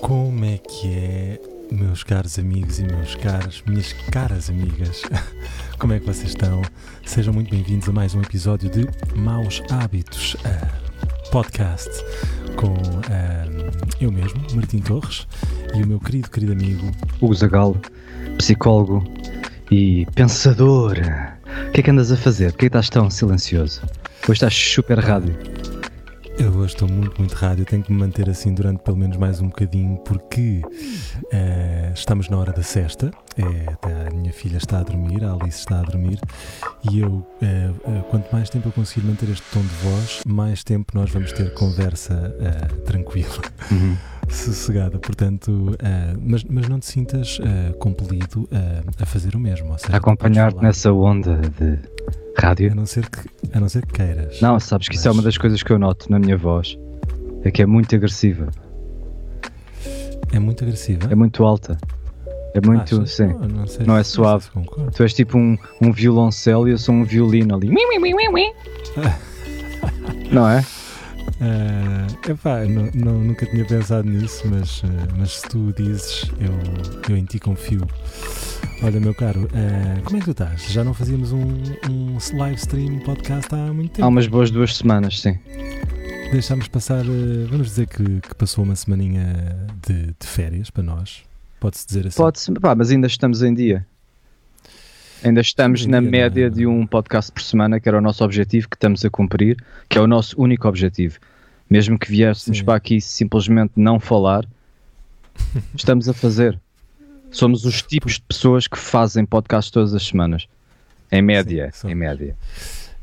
Como é que é, meus caros amigos e meus caras, minhas caras amigas? Como é que vocês estão? Sejam muito bem-vindos a mais um episódio de Maus Hábitos uh, Podcast com uh, eu mesmo, Martim Torres, e o meu querido, querido amigo Hugo Zagalo, psicólogo e pensador. O que é que andas a fazer? Por que estás tão silencioso? Hoje estás super rádio. Eu hoje estou muito, muito rádio. Tenho que me manter assim durante pelo menos mais um bocadinho, porque uh, estamos na hora da sexta. É, até a minha filha está a dormir, a Alice está a dormir, e eu, uh, uh, quanto mais tempo eu conseguir manter este tom de voz, mais tempo nós vamos ter conversa tranquila. Uhum. sossegada, portanto, mas, mas não te sintas compelido a fazer o mesmo. Acompanhar-te nessa onda de rádio. A não ser que, a não ser que queiras. Não, sabes que mas... isso é uma das coisas que eu noto na minha voz. É que é muito agressiva. É muito agressiva? É muito alta. É muito, Achas? sim. Não, não, sei, não é suave. Não tu és tipo um, um violoncelo e eu sou um violino ali. não é? Uh, epá, não, não, nunca tinha pensado nisso, mas, uh, mas se tu dizes, eu, eu em ti confio. Olha, meu caro, uh, como é que tu estás? Já não fazíamos um, um live stream podcast há muito tempo? Há umas boas duas semanas, sim. Deixámos passar, vamos dizer que, que, passou uma semaninha de, de férias para nós. Pode-se dizer assim? Pode-se, mas ainda estamos em dia. Ainda estamos na média de um podcast por semana, que era o nosso objetivo, que estamos a cumprir, que é o nosso único objetivo. Mesmo que viéssemos Sim. para aqui simplesmente não falar, estamos a fazer. Somos os tipos de pessoas que fazem podcast todas as semanas. Em média, Sim, em média.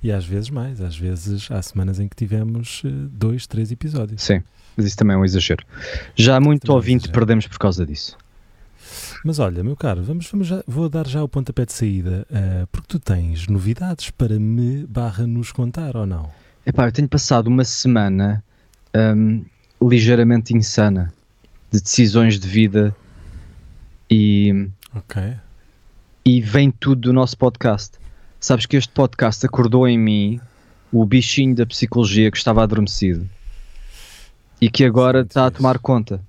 E às vezes mais, às vezes há semanas em que tivemos eh, dois, três episódios. Sim, mas isso também é um exagero. Já muito ouvinte perdemos por causa disso. Mas olha, meu caro, vamos, vamos já, vou dar já o pontapé de saída, uh, porque tu tens novidades para me barra nos contar ou não? Epá, eu tenho passado uma semana um, ligeiramente insana de decisões de vida e. Ok. E vem tudo do nosso podcast. Sabes que este podcast acordou em mim o bichinho da psicologia que estava adormecido e que agora está a tomar conta.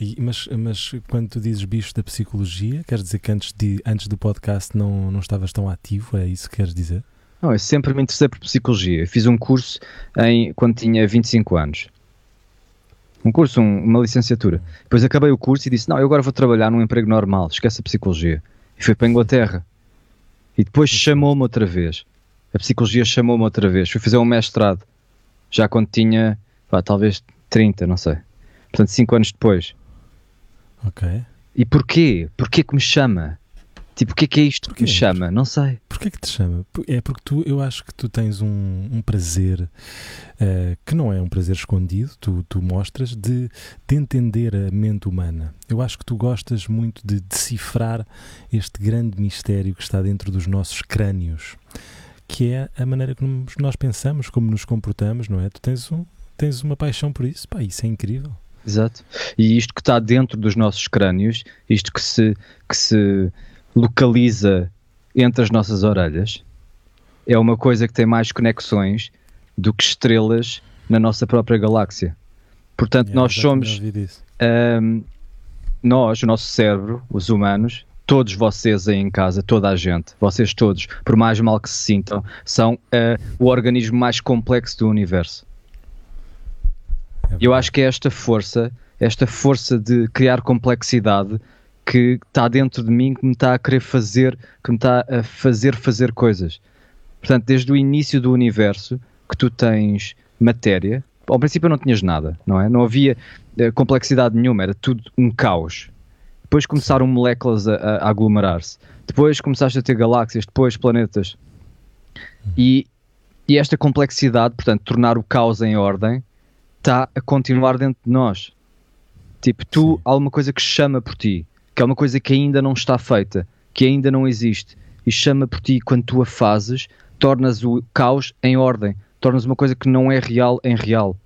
E, mas, mas quando tu dizes bicho da psicologia, queres dizer que antes, de, antes do podcast não, não estavas tão ativo? É isso que queres dizer? Não, eu sempre me interessei por psicologia. fiz um curso em, quando tinha 25 anos. Um curso, um, uma licenciatura. Depois acabei o curso e disse: Não, eu agora vou trabalhar num emprego normal, esquece a psicologia. E fui para a Inglaterra. E depois chamou-me outra vez. A psicologia chamou-me outra vez. Fui fazer um mestrado. Já quando tinha, pá, talvez 30, não sei. Portanto, 5 anos depois. Ok. E porquê? Porquê que me chama? Tipo, o que é que é isto porquê? que me chama? Não sei. Porquê que te chama? É porque tu, eu acho que tu tens um, um prazer uh, que não é um prazer escondido, tu, tu mostras, de, de entender a mente humana. Eu acho que tu gostas muito de decifrar este grande mistério que está dentro dos nossos crânios, que é a maneira que nós pensamos, como nos comportamos, não é? Tu tens, um, tens uma paixão por isso, pá, isso é incrível. Exato. E isto que está dentro dos nossos crânios, isto que se, que se localiza entre as nossas orelhas, é uma coisa que tem mais conexões do que estrelas na nossa própria galáxia. Portanto, yeah, nós somos. Um, nós, o nosso cérebro, os humanos, todos vocês aí em casa, toda a gente, vocês todos, por mais mal que se sintam, são uh, o organismo mais complexo do universo. É eu acho que é esta força, esta força de criar complexidade que está dentro de mim, que me está a querer fazer, que me está a fazer fazer coisas. Portanto, desde o início do universo, que tu tens matéria, ao princípio não tinhas nada, não é? Não havia uh, complexidade nenhuma, era tudo um caos. Depois começaram moléculas a, a aglomerar-se. Depois começaste a ter galáxias, depois planetas. E, e esta complexidade, portanto, tornar o caos em ordem, está a continuar dentro de nós. Tipo, tu, Sim. há alguma coisa que chama por ti, que é uma coisa que ainda não está feita, que ainda não existe, e chama por ti quando tu a fazes, tornas o caos em ordem, tornas uma coisa que não é real em real.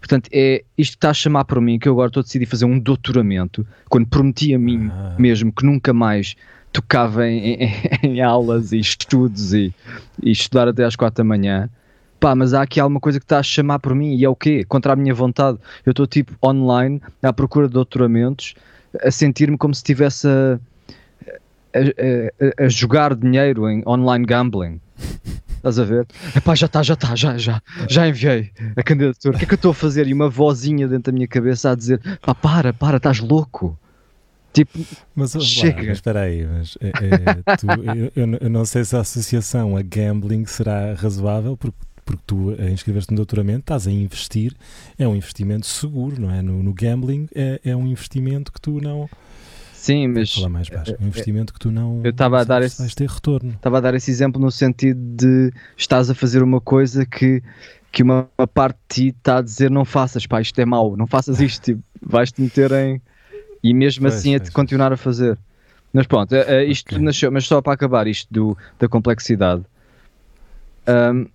Portanto, é isto que está a chamar para mim, que eu agora estou a decidir fazer um doutoramento, quando prometi a mim ah. mesmo que nunca mais tocava em, em, em aulas e estudos e, e, estudar até às quatro da manhã, pá, mas há aqui alguma coisa que está a chamar por mim e é o quê? Contra a minha vontade. Eu estou tipo online à procura de doutoramentos, a sentir-me como se estivesse a, a, a, a, jogar dinheiro em online gambling. Estás a ver? Epá, já está, já está, já, já, já enviei a candidatura. O que é que eu estou a fazer? E uma vozinha dentro da minha cabeça a dizer: pá, para, para, estás louco. Tipo, mas, chega. Lá, mas espera aí, mas, é, é, tu, eu, eu, não sei se a associação a gambling será razoável, porque, porque tu a inscreveste no doutoramento, estás a investir, é um investimento seguro, não é? No, no gambling é, é um investimento que tu não Sim, mas. Mais baixo. Um investimento que tu não. Eu estava a dar esse. Vais ter retorno. Estava a dar esse exemplo no sentido de estás a fazer uma coisa que, que uma, uma parte de ti está a dizer não faças, pá, isto é mau, não faças isto, tipo, vais-te meter em. E mesmo pois, assim é te continuar a fazer. Mas pronto, é, é, isto okay. nasceu, mas só para acabar isto do, da complexidade. Um,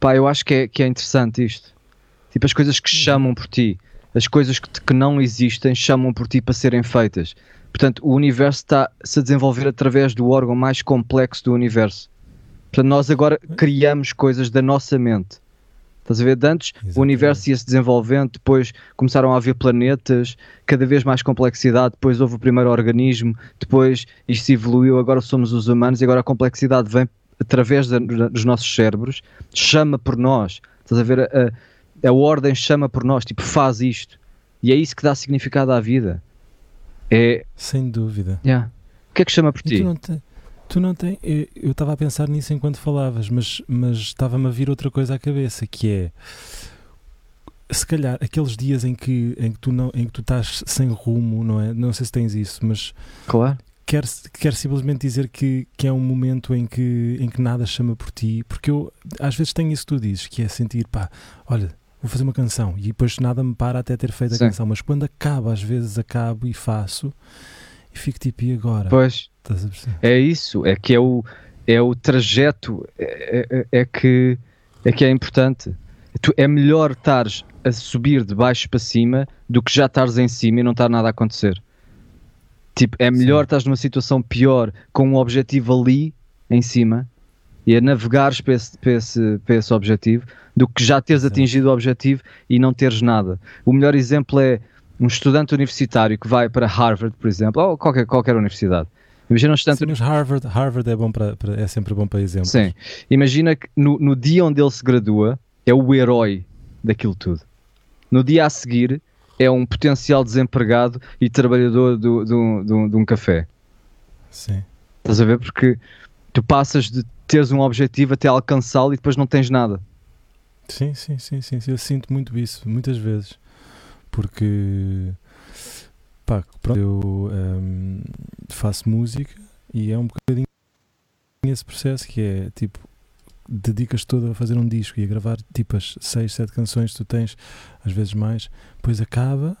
pá, eu acho que é, que é interessante isto. Tipo, as coisas que chamam por ti as coisas que, que não existem chamam por ti para serem feitas. Portanto, o universo está-se a desenvolver através do órgão mais complexo do universo. Portanto, nós agora criamos coisas da nossa mente. Estás a ver? Antes Exatamente. o universo ia se desenvolvendo, depois começaram a haver planetas, cada vez mais complexidade, depois houve o primeiro organismo, depois isto se evoluiu, agora somos os humanos e agora a complexidade vem através da, dos nossos cérebros, chama por nós. Estás a ver? A, a ordem chama por nós, tipo, faz isto. E é isso que dá significado à vida. É... Sem dúvida. Yeah. O que é que chama por ti? Tu não, te, tu não tens. Eu estava a pensar nisso enquanto falavas, mas, mas estava-me a vir outra coisa à cabeça, que é se calhar aqueles dias em que, em que tu não em que tu estás sem rumo, não é? Não sei se tens isso, mas claro. Quer, quer simplesmente dizer que, que é um momento em que, em que nada chama por ti, porque eu às vezes tenho isso que tu dizes, que é sentir, pá, olha, vou fazer uma canção e depois nada me para até ter feito a Sim. canção, mas quando acaba, às vezes acabo e faço e fico tipo, e agora? Pois, é isso, é que é o, é o trajeto, é, é, é, que, é que é importante. Tu, é melhor estares a subir de baixo para cima do que já estares em cima e não estar nada a acontecer. Tipo, é melhor estares numa situação pior com um objetivo ali em cima e a navegares para esse, para esse, para esse objetivo do que já teres Sim. atingido o objetivo e não teres nada. O melhor exemplo é um estudante universitário que vai para Harvard, por exemplo, ou qualquer, qualquer universidade. Imagina um estudante. Sim, mas Harvard, Harvard é, bom para, para, é sempre bom para exemplos. Sim. Imagina que no, no dia onde ele se gradua é o herói daquilo tudo. No dia a seguir é um potencial desempregado e trabalhador do, do, do, de um café. Sim. Estás a ver? Porque tu passas de teres um objetivo até alcançá-lo e depois não tens nada. Sim, sim, sim, sim, Eu sinto muito isso, muitas vezes. Porque pá, pronto, eu um, faço música e é um bocadinho esse processo que é tipo dedicas todo a fazer um disco e a gravar tipo as 6, 7 canções que tu tens, às vezes mais, depois acaba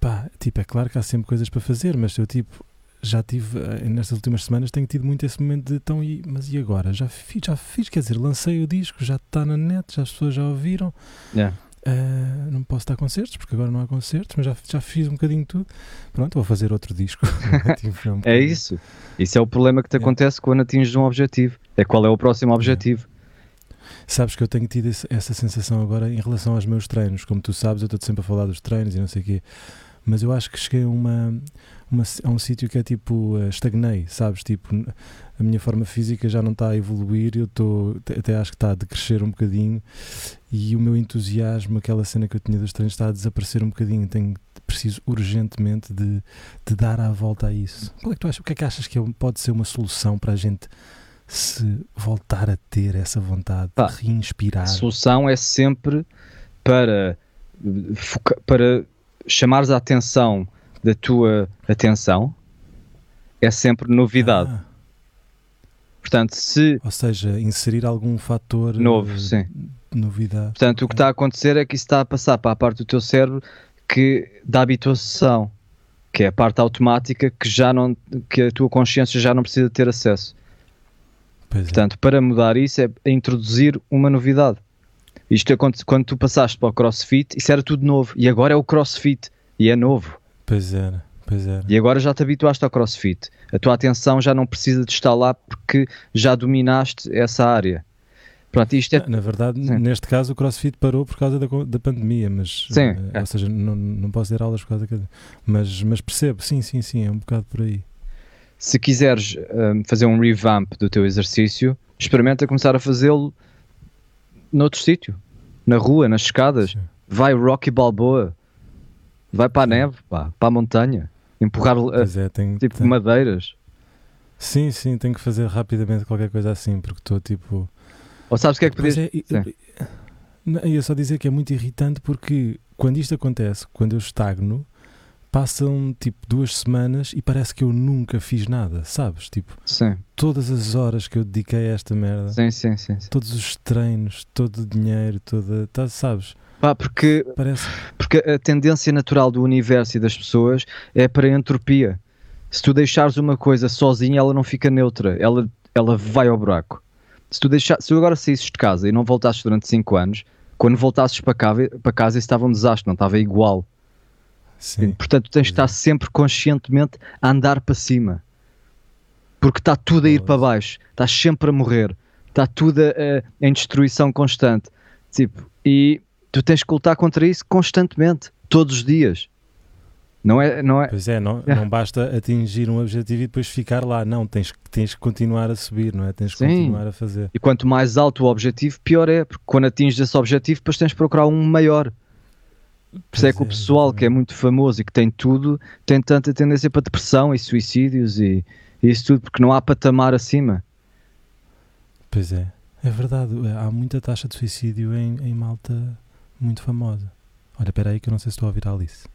pá, tipo, é claro que há sempre coisas para fazer, mas eu tipo já tive, eh, nestas últimas semanas, tenho tido muito esse momento de então, e, mas e agora? Já fiz, já fiz, quer dizer, lancei o disco, já está na net, já as pessoas já ouviram. Yeah. Uh, não posso dar concertos, porque agora não há concertos, mas já, já fiz um bocadinho tudo. Pronto, vou fazer outro disco. é isso. Isso é o problema que te yeah. acontece quando atinges um objetivo. É qual é o próximo objetivo. Yeah. Sabes que eu tenho tido essa sensação agora em relação aos meus treinos. Como tu sabes, eu estou sempre a falar dos treinos e não sei o quê. Mas eu acho que cheguei a uma uma, a um sítio que é tipo uh, estagnei, sabes? Tipo, a minha forma física já não está a evoluir, eu estou até acho que está a decrescer um bocadinho e o meu entusiasmo, aquela cena que eu tinha dos treinos, está a desaparecer um bocadinho. Tenho preciso urgentemente de, de dar a volta a isso. Qual é que tu achas? O que é que achas que é, pode ser uma solução para a gente se voltar a ter essa vontade Pá, de reinspirar? A solução é sempre para, para chamares a atenção da tua atenção é sempre novidade. Ah. Portanto, se. Ou seja, inserir algum fator. Novo, sim. Novidade. Portanto, o que está a acontecer é que isso está a passar para a parte do teu cérebro que da habituação, que é a parte automática que já não. que a tua consciência já não precisa ter acesso. Pois é. Portanto, é. para mudar isso é introduzir uma novidade. Isto é quando, quando tu passaste para o crossfit, isso era tudo novo. E agora é o crossfit. E é novo. Pois era, pois era. E agora já te habituaste ao crossfit. A tua atenção já não precisa de estar lá porque já dominaste essa área. Pronto, isto é. Na, verdade, Sim. neste caso, o CrossFit parou por causa da, da pandemia, mas. Sim, eh, é. Ou seja, não, não posso ter aulas por causa da. Mas, mas percebo, sim, sim, sim, é um bocado por aí. Se quiseres hum, fazer um revamp do teu exercício, experimenta começar a fazê-lo noutro sítio, na rua, nas escadas. Sim. Vai Rocky Balboa, vai para a neve, pá, para a montanha, empurrar uh, é, tenho, tipo tenho- madeiras. Sim, sim, tenho que fazer rapidamente qualquer coisa assim, porque estou tipo. Ou sabes o que é que podias. é, eu ia só dizer que é muito irritante porque quando isto acontece, quando eu estagno, passam tipo duas semanas e parece que eu nunca fiz nada, sabes? Tipo, Sim, todas as horas que eu dediquei a esta merda, sim, sim, sim. sim. todos os treinos, todo o dinheiro, toda. Tá, sabes? Pá, porque, Parece. porque a tendência natural do universo e das pessoas é para a entropia. Se tu deixares uma coisa sozinha, ela não fica neutra, ela, ela vai ao buraco. Se tu, deixar, se tu agora saísses de casa e não voltasses durante 5 anos, quando voltasses para, cá, para casa, isso estava um desastre, não estava igual. Sim. Portanto, tu tens de estar sempre conscientemente a andar para cima. Porque está tudo a ir para baixo. Estás sempre a morrer. Está tudo a- a- em destruição constante. Tipo, e tu tens que lutar contra isso constantemente. Todos os dias. Não é... Não é Pois é, não, não basta atingir um objetivo e depois ficar lá. Não, tens, tens que continuar a subir, não é? Tens que Sim. continuar a fazer. E quanto mais alto o objetivo, pior é. Porque quando atinges esse objetivo, depois tens de procurar um maior. Por isso é que o é, pessoal que é exatamente. muito famoso e que tem tudo, tem tanta tendência para depressão e suicídios e, e isso tudo, porque não há patamar acima. Pois é, é verdade. Há muita taxa de suicídio em, em malta muito famosa. Olha, espera aí que eu não sei se estou a ouvir a Alice.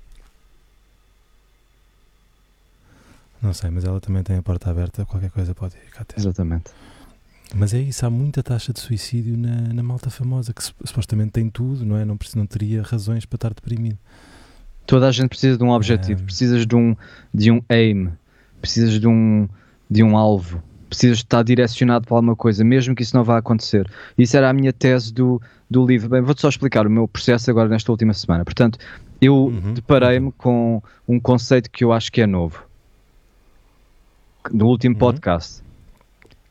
Não sei, mas ela também tem a porta aberta, qualquer coisa pode ir cá ter. Exatamente. Mas é isso, há muita taxa de suicídio na, na malta famosa, que sup- supostamente tem tudo, não é? Não, não teria razões para estar deprimido. Toda a gente precisa de um objetivo, É. precisas de um, de um aim, precisas de um, de um alvo, precisas de estar direcionado para alguma coisa, mesmo que isso não vá acontecer. Isso era a minha tese do, do livro. Bem, vou-te só explicar o meu processo agora nesta última semana. Portanto, eu Uhum. deparei-me com um conceito que eu acho que é novo. No último Uhum. podcast.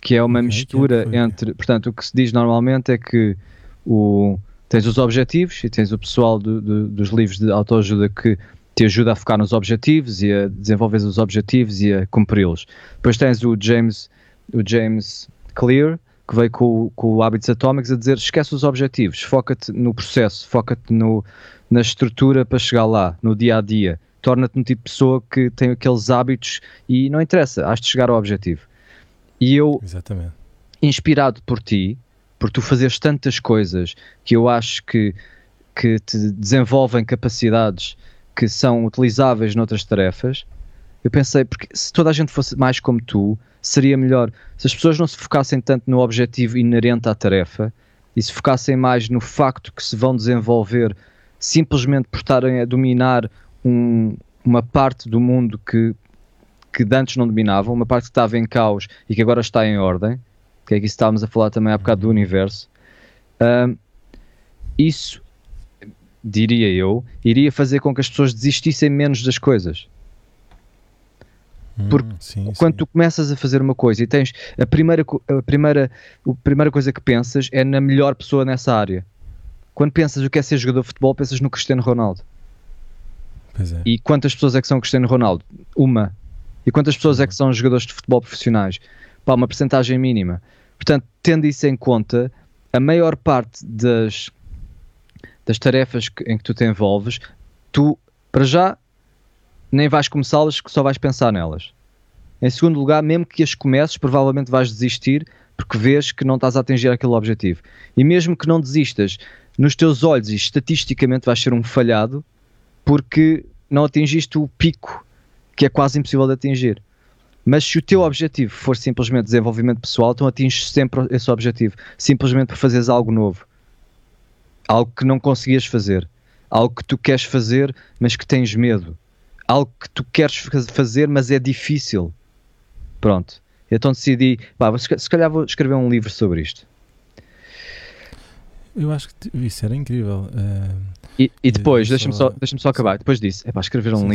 Que é uma Ok, que é- mistura quê? entre. Portanto, o que se diz normalmente é que o, tens os objetivos e tens o pessoal do- do- dos livros de autoajuda que te ajuda a focar nos objetivos e a desenvolver os objetivos e a cumpri-los. Depois tens o James, o James Clear, que veio com, o- com o Hábitos Atómicos a dizer esquece os objetivos, foca-te no processo, foca-te no, na estrutura para chegar lá, no dia a dia. Torna-te um tipo de pessoa que tem aqueles hábitos e não interessa, has de chegar ao objetivo. E eu, Exatamente. inspirado por ti, por tu fazeres tantas coisas que eu acho que, que te desenvolvem capacidades que são utilizáveis noutras tarefas, eu pensei, porque se toda a gente fosse mais como tu, seria melhor. Se as pessoas não se focassem tanto no objetivo inerente à tarefa e se focassem mais no facto que se vão desenvolver simplesmente por estarem a dominar um- uma parte do mundo que, que antes não dominavam, uma parte que estava em caos e que agora está em ordem, que é que estávamos a falar também há bocado do universo, ahm, isso, diria eu, iria fazer com que as pessoas desistissem menos das coisas. Porque Hum, sim, Quando sim. tu começas a fazer uma coisa e tens a primeira, a primeira, a primeira coisa que pensas é na melhor pessoa nessa área. Quando pensas o que é ser jogador de futebol, pensas no Cristiano Ronaldo. É. E quantas pessoas é que são Cristiano Ronaldo? Uma. E quantas pessoas é que são jogadores de futebol profissionais? Pá, uma percentagem mínima. Portanto, tendo isso em conta, a maior parte das, das tarefas que- em que tu te envolves, tu, para já, nem vais começá-las, que só vais pensar nelas. Em segundo lugar, mesmo que as comeces, provavelmente vais desistir porque vês que não estás a atingir aquele objetivo. E mesmo que não desistas, nos teus olhos e estatisticamente vais ser um falhado porque não atingiste o pico que é quase impossível de atingir. Mas se o teu objetivo for simplesmente desenvolvimento pessoal, então atinges sempre esse objetivo, simplesmente por fazeres algo novo, algo que não conseguias fazer, algo que tu queres fazer, mas que tens medo, algo que tu queres faz- fazer, mas é difícil. Pronto. Então decidi, pá, se ca- se calhar vou escrever um livro sobre isto. Eu acho que isso era incrível. eh, E, e depois, deixa-me só- deixa só acabar. Depois disso, é para escrever um Sim, sim.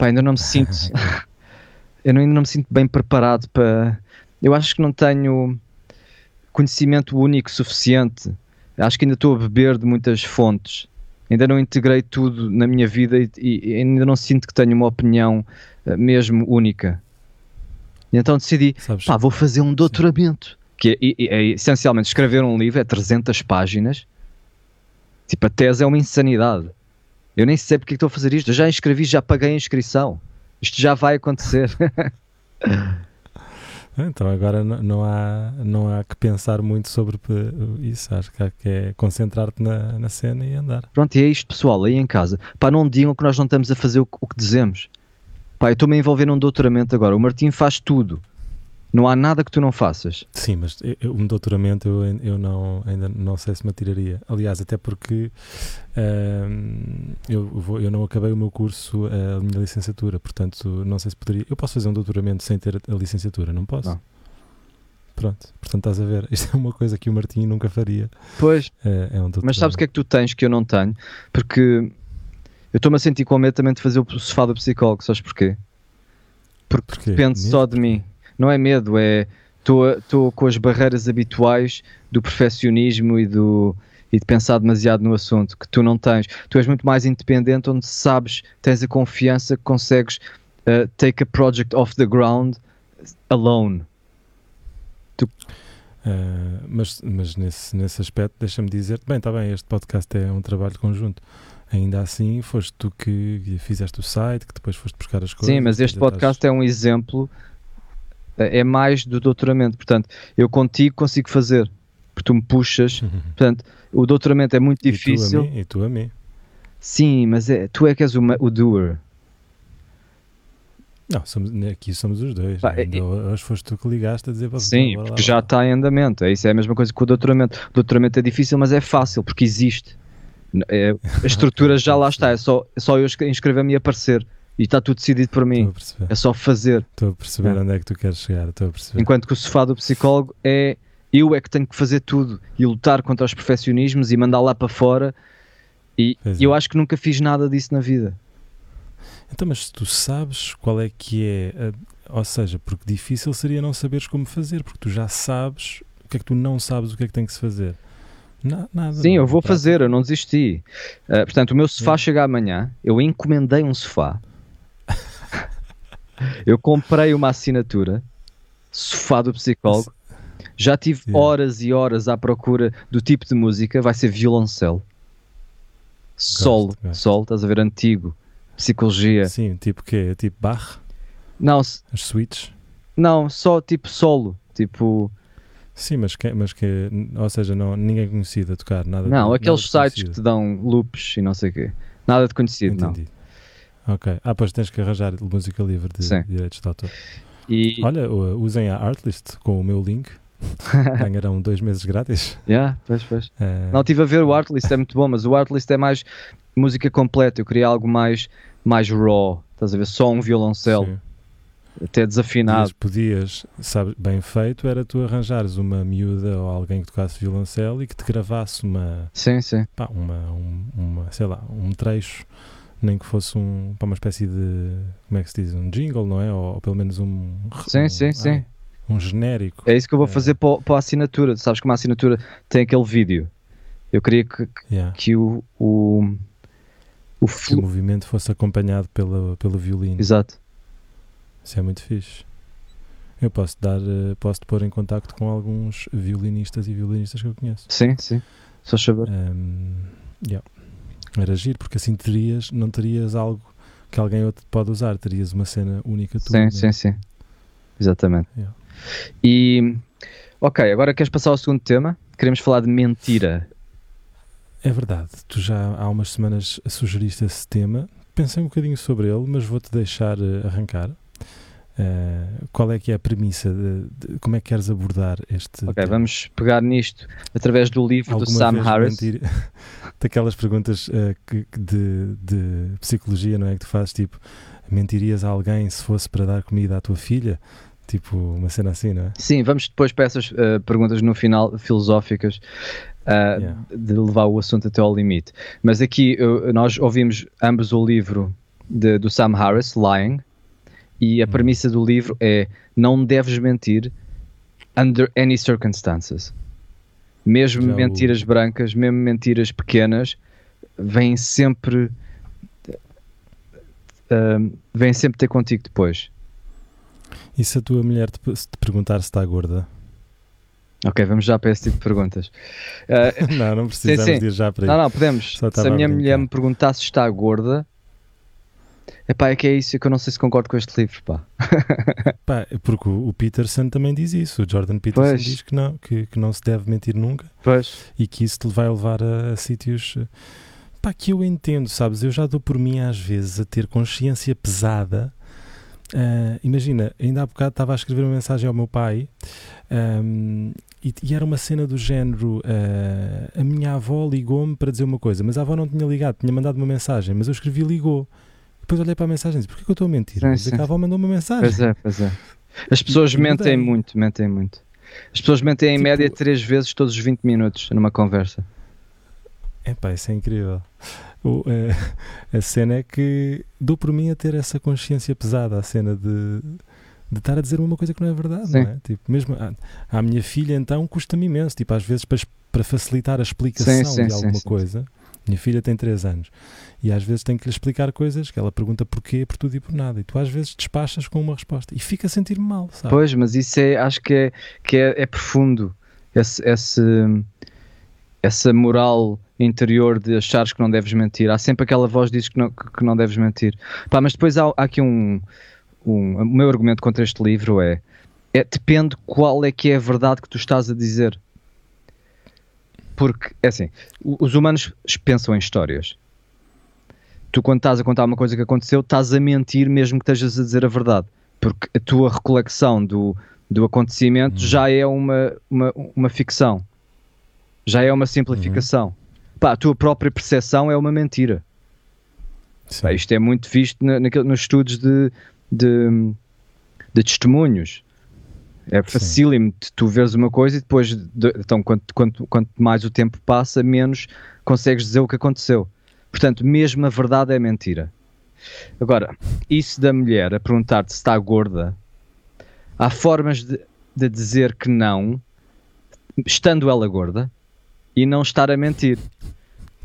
Pá, ainda não me sinto. eu ainda não me sinto bem preparado para. Eu acho que não tenho conhecimento único suficiente. Acho que ainda estou a beber de muitas fontes. Ainda não integrei tudo na minha vida e, e ainda não sinto que tenho uma opinião uh, mesmo única. E então decidi, Sabes? pá, vou fazer um doutoramento. Que é, é, é, essencialmente escrever um livro, é 300 páginas. Tipo, a tese é uma insanidade. Eu nem sei porque é que estou a fazer isto. Eu já inscrevi, já paguei a inscrição. Isto já vai acontecer. Então agora não, há, não há que pensar muito sobre eh, isso. Acho que há que é concentrar-te na, na cena e andar. Pronto, e é isto, pessoal, aí em casa. Pá, não digam que nós não estamos a fazer o, que- o que dizemos. Pá, eu estou-me a envolver num doutoramento agora. O Martim faz tudo. Não há nada que tu não faças. Sim, mas eu- um doutoramento eu, eu não, ainda não sei se me atiraria. Aliás, até porque eu, vou- eu não acabei o meu curso, a minha licenciatura, portanto, não sei se poderia. Eu posso fazer um doutoramento sem ter a licenciatura, não posso? Não. Pronto, portanto, estás a ver. Isto é uma coisa que o Martim nunca faria. Pois, É, é um mas sabes o que é que tu tens que eu não tenho? Porque eu estou-me a sentir com medo também de fazer o sofá do psicólogo. Sabes porquê? Porque Porquê? depende Medo? só de mim. Não é medo, é estou com as barreiras habituais do perfeccionismo e do e de pensar demasiado no assunto que tu não tens. Tu és muito mais independente, onde sabes, tens a confiança que consegues uh, take a project off the ground alone. Ah, mas mas nesse, nesse aspecto, deixa-me dizer bem, está bem, este podcast é um trabalho conjunto. Ainda assim, foste tu que fizeste o site, que depois foste buscar as coisas. Sim, mas este ainda estás- podcast é um exemplo, é mais do doutoramento. Portanto, eu contigo consigo fazer, porque tu me puxas. Portanto, o doutoramento é muito E tu a difícil. mim, e tu a mim. Sim, mas é, tu é que és o, o doer. Não, somos, aqui somos os dois. Pá, Ainda e- hoje foste tu que ligaste a dizer para Sim, lá, porque bora já lá. está em andamento. É isso, é a mesma coisa que o doutoramento. O doutoramento é difícil, mas é fácil, porque existe. É- a estrutura já lá está, é só, é só eu inscrever-me e aparecer. E está tudo decidido por mim. É só fazer. estou a perceber É. onde é que tu queres chegar. Estou a perceber. Enquanto que o sofá do psicólogo é eu é que tenho que fazer tudo e lutar contra os perfeccionismos e mandar lá para fora. E Pois eu é. acho que nunca fiz nada disso na vida. Então, mas tu sabes qual é que é, a- ou seja, porque difícil seria não saberes como fazer, porque tu já sabes o que é que tu não sabes o que é que tem que se fazer. Na- nada. Sim, não, eu vou fazer, eu não desisti. Uh, portanto, o meu sofá É. chega amanhã. Eu encomendei um sofá. Eu comprei uma assinatura, sofá do psicólogo. Já tive Yeah. horas e horas à procura do tipo de música. Vai ser violoncelo, solo, gosto. solo, estás a ver? Antigo, psicologia. Sim, tipo o quê? Tipo Bach, Não, as suítes? não, só tipo solo, tipo. Sim, mas que, mas que ou seja, não, ninguém conhecido a tocar, nada Não, nada aqueles de sites que te dão loops e não sei o quê. Nada de conhecido, não. Ok. Ah, pois tens que arranjar música livre de Sim. direitos de autor. E, Olha, usem a Artlist com o meu link. Ganharão dois meses grátis. yeah, pois, pois. Eh, Não, estive a ver o Artlist, é muito bom, mas o Artlist é mais música completa. Eu queria algo mais, mais raw, estás a ver? Só um violoncelo, sim. até desafinado. Podias, podias, sabe, bem feito era tu arranjares uma miúda ou alguém que tocasse violoncelo e que te gravasse uma, Sim, sim. pá, uma, um, uma, sei lá, um trecho, nem que fosse um, pá, uma espécie de, como é que se diz, um jingle, não é? Ou, ou pelo menos um, Sim, um, sim, sim. um genérico. É isso que eu vou É. fazer para, para a assinatura. Sabes que uma assinatura tem aquele vídeo. Eu queria que, Yeah. que o, o, o Que o movimento fosse acompanhado pelo, pelo violino. Exato. Isso é muito fixe. Eu posso dar, eh, posso te pôr em contacto com alguns violinistas e violinistas que eu conheço. Sim, sim. Só saber. Um, yeah. Era giro, porque assim terias, não terias algo que alguém outro pode usar, terias uma cena única tua. Sim, né? sim, sim. Exatamente. Yeah. E, ok, agora queres passar ao segundo tema? Queremos falar de mentira. É verdade, tu já há umas semanas sugeriste esse tema. Pensei um bocadinho sobre ele, mas vou-te deixar eh, arrancar. Eh, qual é que é a premissa? De, de- como é que queres abordar este Ok, tema? vamos pegar nisto através do livro do Alguma Sam vez Harris. mentir- daquelas perguntas eh, que, de, de psicologia, não é? Que tu fazes tipo, mentirias a alguém se fosse para dar comida à tua filha? Tipo, uma cena assim, não é? Sim, vamos depois para essas eh, perguntas no final filosóficas ah, Yeah. de levar o assunto até ao limite. Mas aqui nós ouvimos ambos o livro do Sam Harris, Lying, e a premissa do livro é não deves mentir under any circumstances. Mesmo Já o- mentiras brancas, mesmo mentiras pequenas, vêm sempre. ahm, vêm sempre ter contigo depois. E se a tua mulher te, te perguntar se está gorda? Ok, vamos já para esse tipo de perguntas. Ah, não, não precisamos sim. de ir já para não, aí. não, podemos. Se a a minha brincar. mulher me perguntar se está gorda, epá, é que é isso que eu não sei se concordo com este livro, pá. Pá, porque o, Peterson também diz isso. O Jordan Peterson Pois. diz que não, que, que não se deve mentir nunca Pois. e que isso te vai levar a, a sítios eh, pá, que eu entendo, sabes? Eu já dou por mim às vezes a ter consciência pesada. Ah, imagina, ainda há bocado estava a escrever uma mensagem ao meu pai ahm, e, e era uma cena do género: ah, a minha avó ligou-me para dizer uma coisa, mas a avó não tinha ligado, tinha mandado uma mensagem, mas eu escrevi ligou. Depois olhei para a mensagem e disse: Porquê que eu estou a mentir? Sim. que a avó mandou uma mensagem. Pois é, pois é. As pessoas mentem muito, mentem muito. As pessoas mentem em Tipo- média três vezes todos os 20 minutos numa conversa. Epá, isso é incrível. O, eh, a cena é que dou por mim a ter essa consciência pesada, a cena de, de estar a dizer uma coisa que não é verdade, Sim. não é? Tipo, mesmo à, à minha filha, então, custa-me imenso, tipo, às vezes para, para facilitar a explicação Sim, sim, de alguma sim. coisa. Minha filha tem 3 anos e às vezes tenho que lhe explicar coisas que ela pergunta porquê, por tudo e por nada. E tu às vezes despachas com uma resposta e fica a sentir-me mal, sabe? Pois, mas isso é, acho que é, que é, é profundo. Esse, esse, essa moral interior de achares que não deves mentir. Há sempre aquela voz que diz que não, que não deves mentir. Pá, mas depois há, há aqui um, um. O meu argumento contra este livro é, é. Depende qual é que é a verdade que tu estás a dizer. Porque, é assim, os humanos pensam em histórias. Tu, quando estás a contar uma coisa que aconteceu, estás a mentir mesmo que estejas a dizer a verdade. Porque a tua recollecção do, do acontecimento Uhum. já é uma, uma, uma ficção. Já é uma simplificação. Pá, a tua própria percepção é uma mentira. Pá, isto é muito visto na, nos estudos de, de, de testemunhos. É facílimo de tu veres uma coisa e depois, de- então, quanto, quanto, quanto mais o tempo passa, menos consegues dizer o que aconteceu. Portanto, mesmo a verdade é mentira. Agora, isso da mulher a perguntar-te se está gorda, há formas de, de dizer que não, estando ela gorda, e não estar a mentir.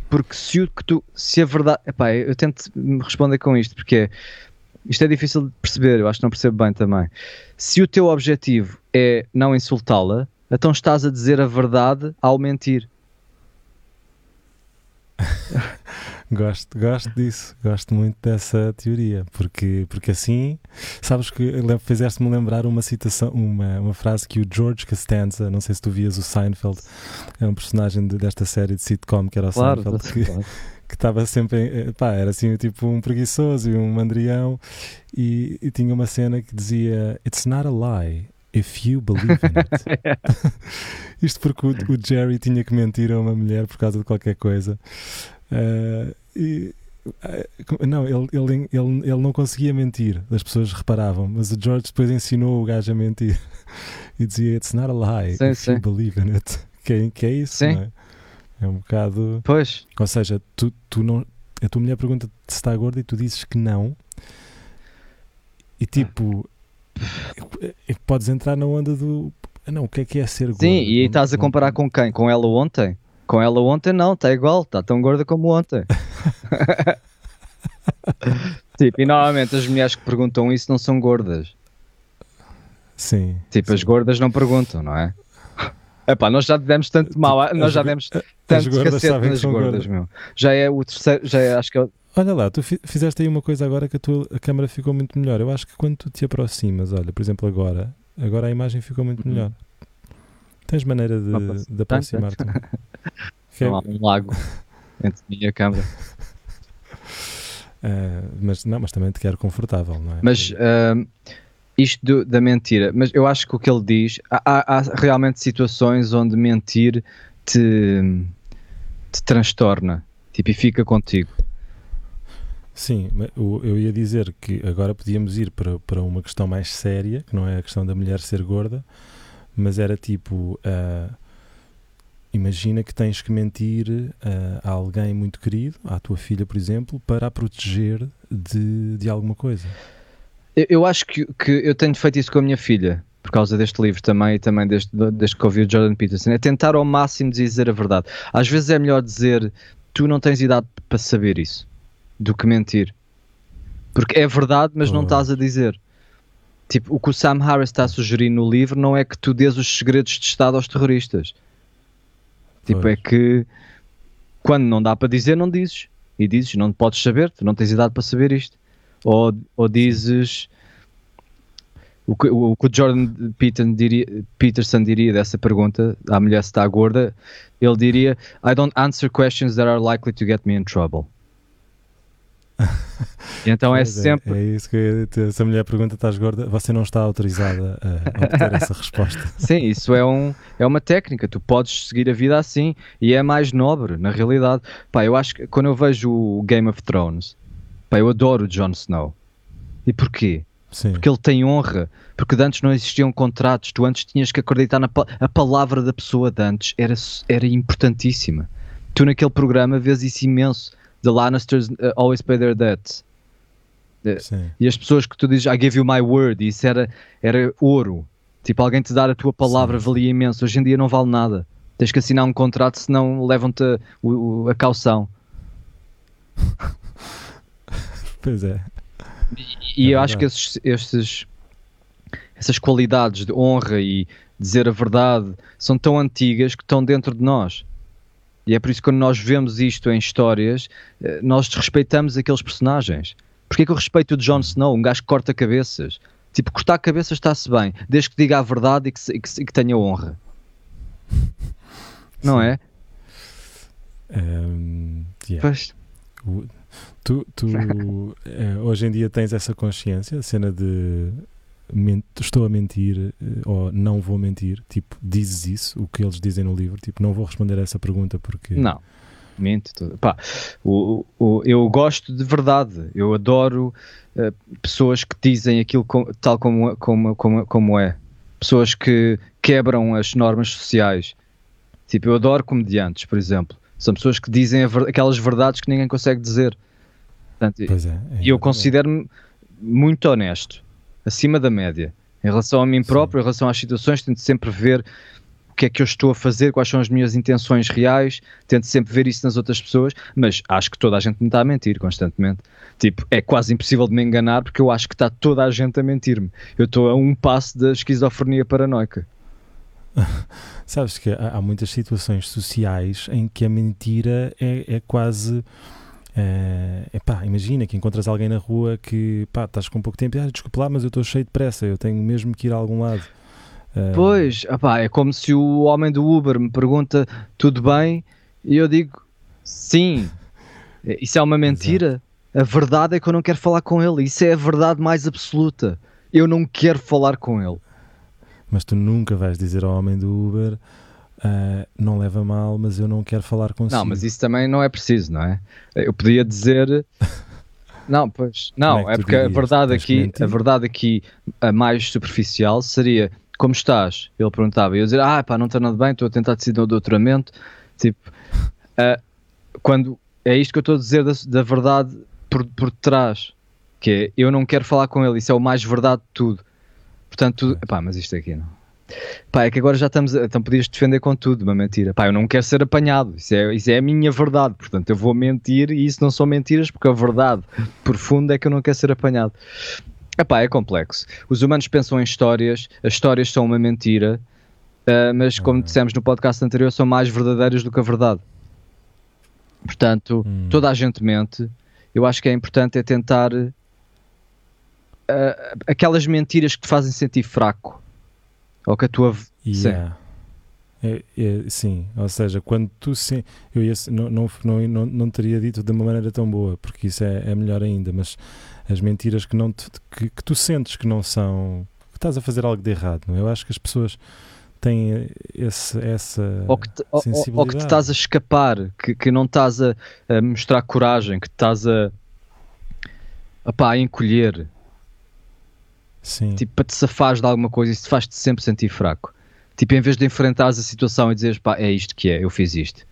Porque se, o que tu, se a verdade. Epá, eu tento me responder com isto, porque é- isto é difícil de perceber, eu acho que não percebo bem também. Se o teu objetivo é não insultá-la, então estás a dizer a verdade ao mentir. Gosto, gosto disso, gosto muito dessa teoria, porque, porque assim, sabes que fizeste-me lembrar uma citação, uma, uma frase que o George Costanza, não sei se tu vias o Seinfeld, é um personagem de- desta série de sitcom que era o Seinfeld, que, que estava sempre, em- eh, pá, era assim tipo um preguiçoso e um mandrião, e, e tinha uma cena que dizia: It's not a lie. If you believe in it. Isto porque o, o Jerry tinha que mentir a uma mulher por causa de qualquer coisa. Ah, e, ah, não, ele, ele, ele, ele não conseguia mentir, as pessoas reparavam, mas o George depois ensinou o gajo a mentir e dizia: It's not a lie. Sim, if sim. you believe in it. Que, é- que é isso, Sim. não é? É um bocado. Pois, Ou seja, tu, tu não, a tua mulher pergunta se está gorda e tu dizes que não, e tipo, é- podes entrar na onda do. Não, o que é que é ser gorda? sim, e estás a comparar com quem? Com ela ontem? Com ela ontem não, está igual, está tão gorda como ontem. tipo, e normalmente as mulheres que perguntam isso não são gordas. Sim. Tipo, as sim. gordas não perguntam, não é? Epá, nós já demos tanto mal, a- nós já demos tanto cacete nas gordas, gordas. meu. Já é o terceiro, já é, acho que é o- Olha lá, tu fi- fizeste aí uma coisa agora que a tua a câmera ficou muito melhor. Eu acho que quando tu te aproximas, olha, por exemplo, agora, agora a imagem ficou muito Uhum. melhor. Tens maneira de, de aproximar-te? É- há um lago entre mim e a câmara. ah, mas não, mas também te quero confortável, não é? Mas ahm, isto do- da mentira, mas eu acho que o que ele diz, há, há- realmente situações onde mentir te, te transtorna, tipo, e fica contigo. Sim, eu ia dizer que agora podíamos ir para, para uma questão mais séria, que não é a questão da mulher ser gorda, mas era tipo: ah, imagina que tens que mentir ah, a alguém muito querido, à tua filha, por exemplo, para a proteger de, de alguma coisa. Eu, eu acho que, que eu tenho feito isso com a minha filha, por causa deste livro também e também desde, desde que ouvi o Jordan Peterson, é tentar ao máximo dizer a verdade. Às vezes é melhor dizer tu não tens idade para saber isso do que mentir. Porque é verdade, mas não estás a dizer. Tipo, o que o Sam Harris está a sugerir no livro não é que tu dês os segredos de Estado aos terroristas. Tipo, pois. é que quando não dá para dizer, não dizes. E dizes, não podes saber, tu não tens idade para saber isto. Ou, ou dizes o que o, que Jordan Peterson diria, Peterson diria dessa pergunta, à mulher se está gorda, ele diria: I don't answer questions that are likely to get me in trouble. Então é sempre. É, é, isso que eu. Se a mulher pergunta: estás gorda? Você não está autorizada a obter essa resposta. Sim, isso é, um, é uma técnica. Tu podes seguir a vida assim e é mais nobre, na realidade. Pá, eu acho que quando eu vejo o Game of Thrones, pá, eu adoro o Jon Snow. E porquê? Sim. Porque ele tem honra. Porque antes não existiam contratos. Tu antes tinhas que acreditar na a palavra da pessoa de antes. Era, era importantíssima. Tu naquele programa vês isso imenso The Lannisters uh, always pay their debts. Uh, Sim. E as pessoas que tu dizes, I give you my word, e isso era, era ouro. Tipo, alguém te dar a tua palavra Sim. valia imenso. Hoje em dia não vale nada. Tens que assinar um contrato, senão levam-te a, a, a caução. pois é. E, é eu acho que esses, esses, essas qualidades de honra e dizer a verdade são tão antigas que estão dentro de nós. E é por isso que quando nós vemos isto em histórias, eh, nós desrespeitamos aqueles personagens. Porquê que eu respeito o Jon Snow, um gajo que corta cabeças? Tipo, cortar cabeças está-se bem, desde que diga a verdade e que, e que, e que tenha honra. Não é? Um, yeah. Tu, tu eh, hoje em dia tens essa consciência, a cena de estou a mentir eh, ou não vou mentir, tipo, dizes isso, o que eles dizem no livro, tipo, não vou responder a essa pergunta porque... Não, mente tudo. Pá, o, o, eu gosto de verdade, eu adoro uh, pessoas que dizem aquilo com, tal como, como, como, como é, pessoas que quebram as normas sociais. Tipo, eu adoro comediantes, por exemplo. São pessoas que dizem aquelas verdades que ninguém consegue dizer. Portanto, é, é, e eu considero-me muito honesto acima da média. Em relação a mim próprio, Sim. em relação às situações, tento sempre ver o que é que eu estou a fazer, quais são as minhas intenções reais, tento sempre ver isso nas outras pessoas, mas acho que toda a gente me está a mentir constantemente. Tipo, é quase impossível de me enganar porque eu acho que está toda a gente a mentir-me. Eu estou a um passo da esquizofrenia paranoica. Sabes que há, há, muitas situações sociais em que a mentira é, é quase Uh, epá, imagina que encontras alguém na rua que pá, estás com pouco tempo e ah, desculpa lá, mas eu estou cheio de pressa, eu tenho mesmo que ir a algum lado. Uh, pois, epá, é como se o homem do Uber me pergunta tudo bem e eu digo sim. Isso é uma mentira. Exato. A verdade é que eu não quero falar com ele. Isso é a verdade mais absoluta. Eu não quero falar com ele. Mas tu nunca vais dizer ao homem do Uber Uh, não leva mal, mas eu não quero falar consigo. Não, mas isso também não é preciso, não é? Eu podia dizer. Não, pois. Não, é, é porque dirias? a verdade aqui, a verdade aqui, a mais superficial seria como estás? Ele perguntava, e eu dizer, ah, pá, não está nada bem, estou a tentar decidir o doutoramento. Tipo, uh, quando é isto que eu estou a dizer da, da verdade por, por trás, que é eu não quero falar com ele, isso é o mais verdade de tudo. Portanto, pá, mas isto aqui não. Pá, é que agora já estamos. Então podias defender com tudo uma mentira. Pá, eu não quero ser apanhado. Isso é, isso é a minha verdade. Portanto, eu vou mentir e isso não são mentiras porque a verdade profunda é que eu não quero ser apanhado. Epá, é complexo. Os humanos pensam em histórias, as histórias são uma mentira, uh, mas como dissemos no podcast anterior, são mais verdadeiras do que a verdade. Portanto, hum. toda a gente mente. Eu acho que é importante é tentar uh, aquelas mentiras que te fazem sentir fraco ou que a tua. Yeah. Sim. É, é, sim, ou seja, quando tu se, eu ia, não, não, não, não, teria dito de uma maneira tão boa, porque isso é, é melhor ainda, mas as mentiras que, não te, que, que, tu sentes que não são, que estás a fazer algo de errado, não é? Eu acho que as pessoas têm esse, essa ou que, te, ou, ou, que te estás a escapar, que, que não estás a, a mostrar coragem, que estás a, a, pá, a encolher, Sim. Tipo, para te safares de alguma coisa, isso faz-te sempre sentir fraco. Tipo, em vez de enfrentares a situação e dizeres, pá, é isto que é, eu fiz isto.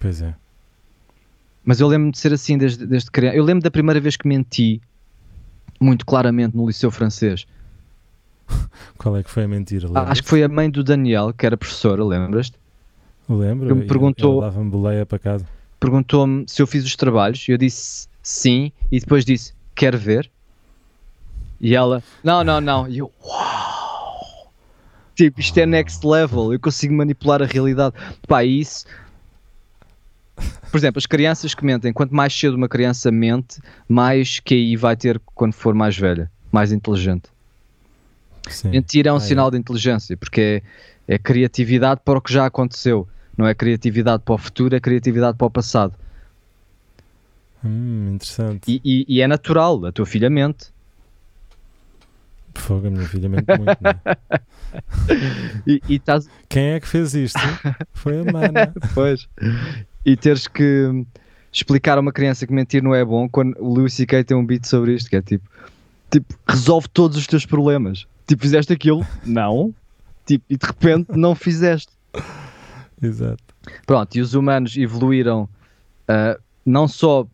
Pois é. Mas eu lembro de ser assim desde, desde criança. Eu lembro da primeira vez que menti muito claramente no liceu francês. Qual é que foi a mentira? Ah, acho que foi a mãe do Daniel, que era professora, lembras-te? Lembro. que me perguntou- Dava-me boleia para casa. Perguntou-me se eu fiz os trabalhos. Eu disse sim, e depois disse: Quer ver? E ela: Não, não, não. E eu: Uau! Tipo, isto é next level. Eu consigo manipular a realidade. Pá, isso. Por exemplo, as crianças que mentem, quanto mais cedo uma criança mente, mais QI vai ter quando for mais velha, mais inteligente. Sim. Mentir é um Ah, é. sinal de inteligência, porque é, é criatividade para o que já aconteceu. Não é criatividade para o futuro, é criatividade para o passado. Hum, interessante. E, e- e é natural, a tua filha mente. Fogo, a minha filha mente muito. não é? E, e estás. Quem é que fez isto? Foi a mana. Pois. E teres que explicar a uma criança que mentir não é bom quando o Louis C.K. tem um beat sobre isto, que é tipo, tipo, resolve todos os teus problemas. Tipo, fizeste aquilo? Não. Tipo, e de repente não fizeste. Exato. Pronto, e os humanos evoluíram ah, não só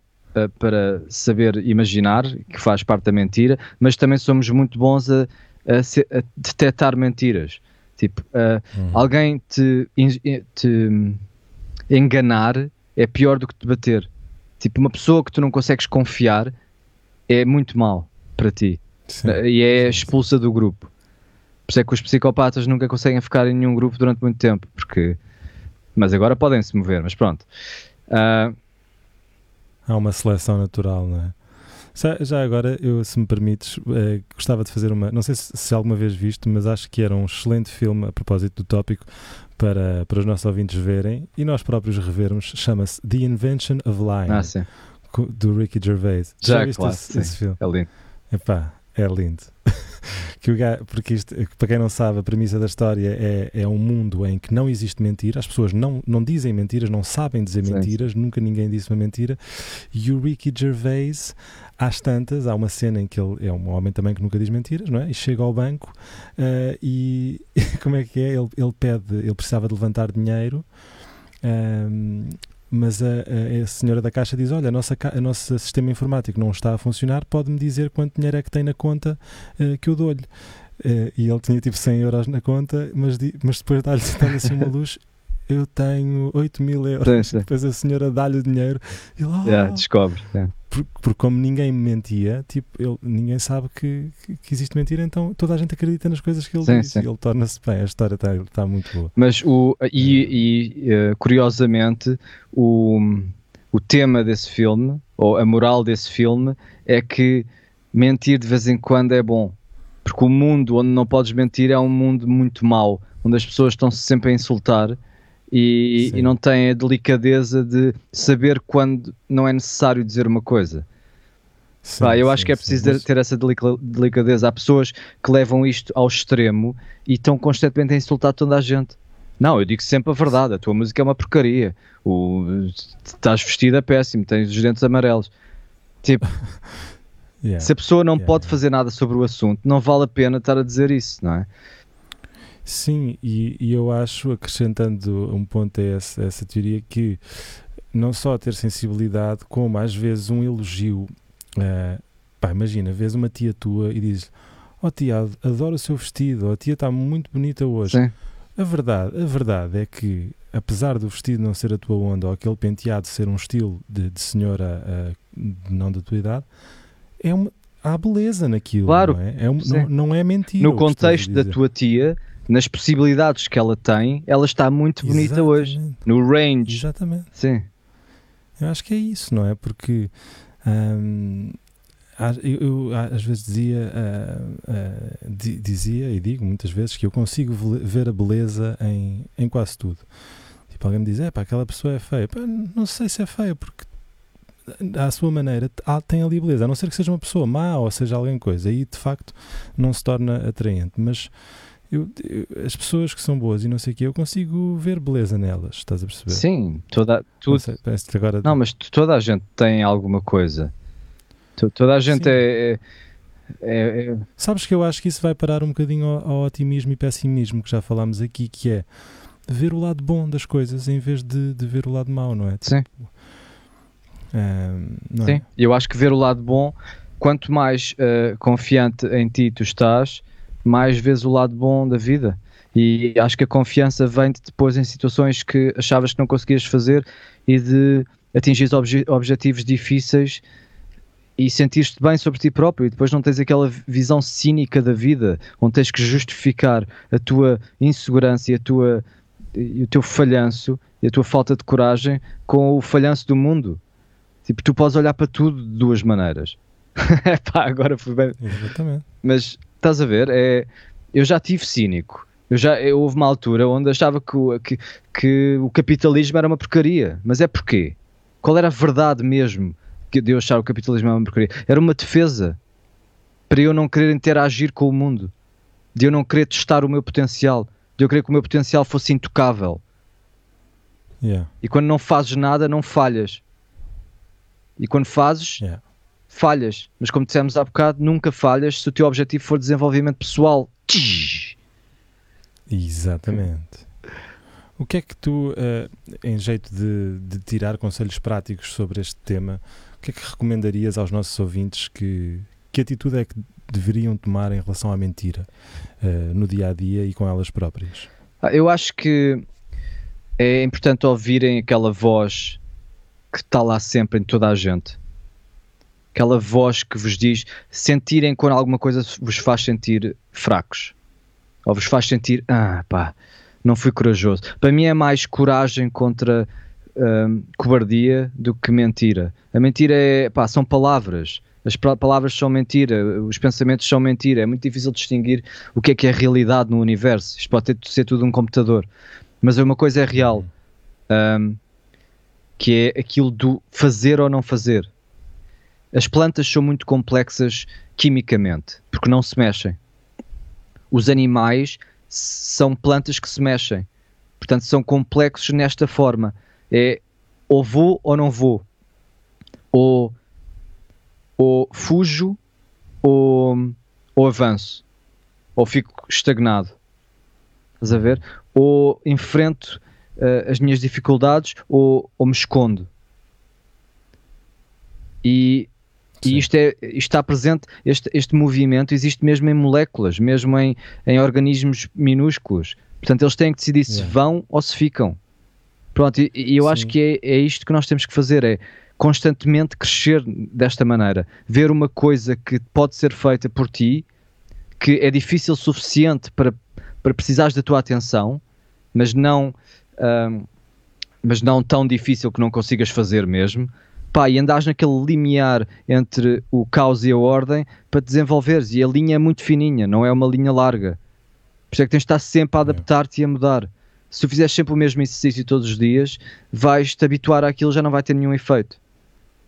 para saber imaginar, que faz parte da mentira, mas também somos muito bons a, a se- a detectar mentiras. Tipo, Uhum. alguém te, en- te enganar é pior do que te bater. Tipo, uma pessoa que tu não consegues confiar é muito mal para ti Sim. e é expulsa do grupo. Por isso é que os psicopatas nunca conseguem ficar em nenhum grupo durante muito tempo, porque. Mas agora podem se mover, mas pronto. Ah, Há uma seleção natural, não é? Já, já agora, eu, se me permites, eh, gostava de fazer uma. Não sei se, se alguma vez visto, mas acho que era um excelente filme a propósito do tópico para, para os nossos ouvintes verem e nós próprios revermos. Chama-se The Invention of Lying, ah, do Ricky Gervais. Já, viste claro, esse, esse filme? é lindo. Epá, é lindo. que o ga- porque isto, para quem não sabe, a premissa da história é, é um mundo em que não existe mentira, as pessoas não, não dizem mentiras, não sabem dizer Sim, mentiras, nunca ninguém disse uma mentira. E o Ricky Gervais, às tantas, há uma cena em que ele é um homem também que nunca diz mentiras, não é? E chega ao banco eh, e como é que é? Ele, ele pede, ele precisava de levantar dinheiro. ehm, mas a, a- a senhora da caixa diz: Olha, a nossa, a nosso sistema informático não está a funcionar, pode-me dizer quanto dinheiro é que tem na conta eh, que eu dou-lhe. Eh, e ele tinha tipo 100 euros na conta, mas, mas depois dá-lhe assim uma luz: Eu tenho 8 mil euros. Sim, sim. Depois a senhora dá-lhe o dinheiro e ele, "Oh." Yeah, descobre. yeah. Por- porque como ninguém mentia, tipo, ele, ninguém sabe que, que, existe mentira, então toda a gente acredita nas coisas que ele Sim, diz sim. e ele torna-se bem. A história está tá muito boa. Mas o, e, e, eh, curiosamente o, o tema desse filme, ou a moral desse filme, é que mentir de vez em quando é bom. Porque o mundo onde não podes mentir é um mundo muito mau, onde as pessoas estão-se sempre a insultar e, Sim. e não têm a delicadeza de saber quando não é necessário dizer uma coisa. Sim, Pá, eu sim, acho que é sim. preciso Mas- ter essa delica- delicadeza. Há pessoas que levam isto ao extremo e estão constantemente a insultar toda a gente. Não, eu digo sempre a verdade. A tua música é uma porcaria. O, estás vestida péssimo, tens os dentes amarelos. Tipo, Yeah. se a pessoa não Yeah, pode yeah. fazer nada sobre o assunto, não vale a pena estar a dizer isso, não é? Sim, e, e eu acho, acrescentando um ponto a essa, a essa teoria, que não só ter sensibilidade, como às vezes um elogio. eh, pá, imagina, vês uma tia tua e dizes: Oh tia, adoro o seu vestido, a tia está muito bonita hoje. Sim. A verdade, a verdade é que, apesar do vestido não ser a tua onda, ou aquele penteado ser um estilo de, de senhora eh, não da tua idade, é uma, há beleza naquilo. Claro, Não é, é um- não, não é mentira. No contexto da tua tia, nas possibilidades que ela tem, ela está muito bonita hoje. No range. Exatamente. Sim. Eu acho que é isso, não é? Porque hum, eu, eu às vezes dizia, ah, di- dizia e digo muitas vezes que eu consigo ver a beleza em, em quase tudo. Tipo, alguém me diz, é pá, aquela pessoa é feia. Pá, não sei se é feia, porque à sua maneira tem ali beleza, a não ser que seja uma pessoa má ou seja alguém coisa, aí de facto não se torna atraente, mas eu- eu- as pessoas que são boas e não sei o que, eu consigo ver beleza nelas, estás a perceber? Sim, toda, Não tudo, sei, agora Não, mas toda a gente tem alguma coisa. To- Toda a gente é, é- é- é- Sabes que eu acho que isso vai parar um bocadinho ao, ao otimismo e pessimismo que já falámos aqui, que é ver o lado bom das coisas em vez de, de ver o lado mau, não é? Sim. Ahm, não Sim, é? eu acho que ver o lado bom, quanto mais eh, confiante em ti tu estás, mais vês o lado bom da vida. E acho que a confiança vem de depois em situações que achavas que não conseguias fazer e de atingir obje objetivos difíceis e sentir-te bem sobre ti próprio e depois não tens aquela visão cínica da vida onde tens que justificar a tua insegurança e, a tua, e o teu falhanço e a tua falta de coragem com o falhanço do mundo. Tipo, tu podes olhar para tudo de duas maneiras. Pá, agora foi bem. Exatamente. Mas estás a ver? É, eu já tive cínico. Eu já, eu, houve uma altura onde achava que, o- que, que o capitalismo era uma porcaria. Mas é porquê? Qual era a verdade mesmo que de eu achar o capitalismo era uma porcaria? Era uma defesa para eu não querer interagir com o mundo, de eu não querer testar o meu potencial, de eu querer que o meu potencial fosse intocável. Yeah, E quando não fazes nada, não falhas. E quando fazes, yeah. Falhas. Mas como dissemos há bocado, nunca falhas se o teu objetivo for desenvolvimento pessoal. Exatamente. O que é que tu, eh, em jeito de, de tirar conselhos práticos sobre este tema, o que é que recomendarias aos nossos ouvintes que, que atitude é que deveriam tomar em relação à mentira eh, no dia a dia e com elas próprias? Ah, Eu acho que é importante ouvirem aquela voz que está lá sempre em toda a gente. Aquela voz que vos diz sentirem quando alguma coisa vos faz sentir fracos. Ou vos faz sentir, ah pá, não fui corajoso. Para mim é mais coragem contra hum, cobardia do que mentira. A mentira é, pá, são palavras. As palavras são mentira, os pensamentos são mentira. É muito difícil distinguir o que é que é realidade no universo. Isto pode ter, ser tudo um computador. Mas uma coisa é real, hum, que é aquilo do fazer ou não fazer. As plantas são muito complexas quimicamente, porque não se mexem. Os animais são plantas que se mexem. Portanto, são complexos nesta forma. É ou vou ou não vou. Ou, ou fujo ou, ou avanço. Ou fico estagnado. Estás a ver? Ou enfrento eh, as minhas dificuldades ou, ou me escondo. E, e isto, é, isto está presente, este, este movimento existe mesmo em moléculas, mesmo em, em organismos minúsculos. Portanto, eles têm que decidir se Yeah. vão ou se ficam. Pronto, e, e eu acho Sim. que é, é isto que nós temos que fazer, é constantemente crescer desta maneira. Ver uma coisa que pode ser feita por ti, que é difícil o suficiente para, para precisares da tua atenção, mas não, ahm, mas não tão difícil que não consigas fazer mesmo. Pá, e andares naquele limiar entre o caos e a ordem para desenvolveres. E a linha é muito fininha, não é uma linha larga. Por isso é que tens de estar sempre a adaptar-te e a mudar. Se tu fizeres sempre o mesmo exercício todos os dias, vais-te habituar àquilo já não vai ter nenhum efeito.